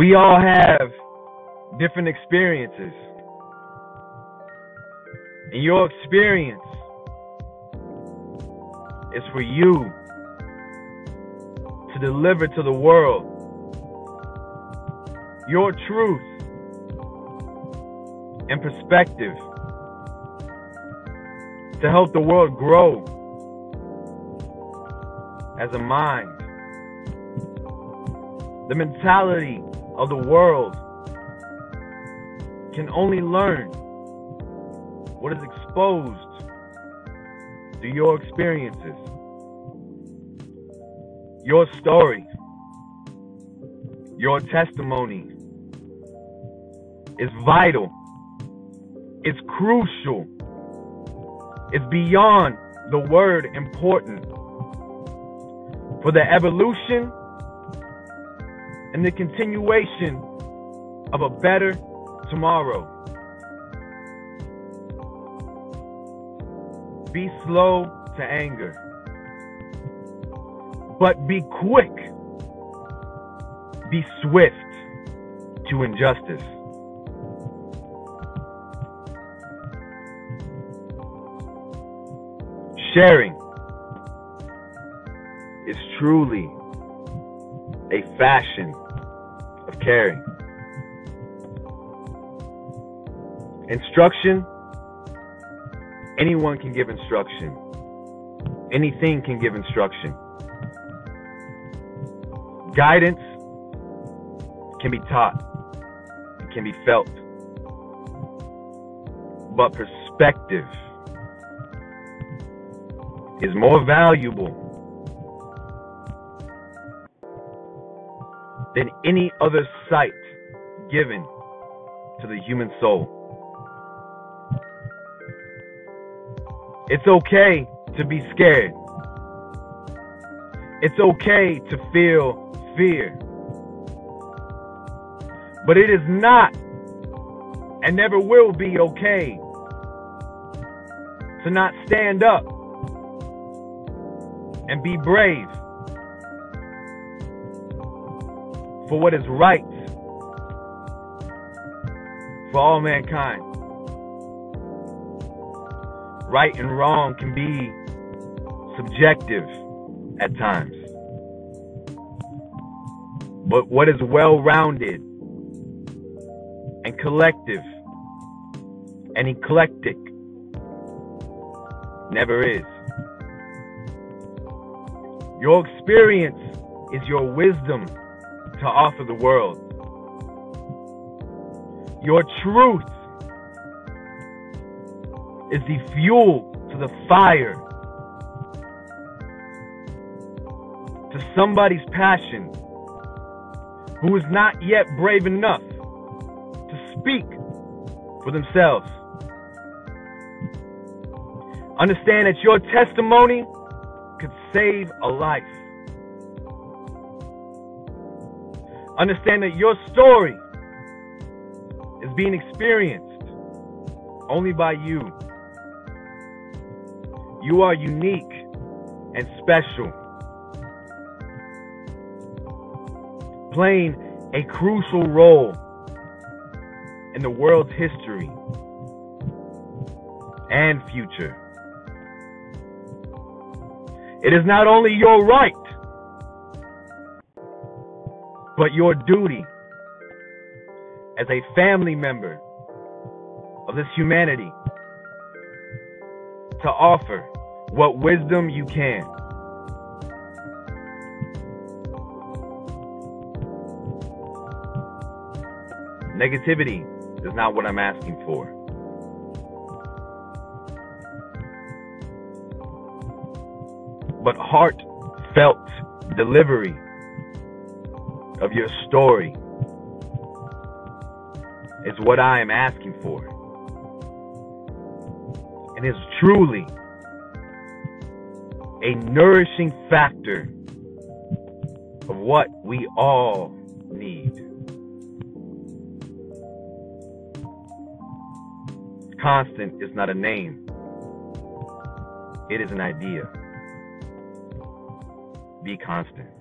We all have different experiences. And your experience is for you to deliver to the world your truth and perspective to help the world grow as a mind. The mentality of the world can only learn what is exposed through your experiences, your story, your testimony is vital, it's crucial, it's beyond the word important for the evolution and the continuation of a better tomorrow. Be slow to anger, but be quick. Be swift to injustice. Sharing is truly a fashion of caring. Instruction, anyone can give instruction. Anything can give instruction. Guidance can be taught, it can be felt. But perspective is more valuable than any other sight given to the human soul. It's okay to be scared. It's okay to feel fear. But it is not and never will be okay to not stand up and be brave for what is right for all mankind. Right and wrong can be subjective at times. But what is well rounded and collective and eclectic never is. Your experience is your wisdom to offer the world. Your truth is the fuel to the fire, to somebody's passion who is not yet brave enough to speak for themselves. Understand that your testimony could save a life. Understand that your story is being experienced only by you. You are unique and special, playing a crucial role in the world's history and future. It is not only your right, but your duty as a family member of this humanity to offer what wisdom you can. Negativity is not what I'm asking for. But heartfelt delivery of your story is what I am asking for. And is truly a nourishing factor of what we all need. Constant is not a name, it is an idea. Be constant.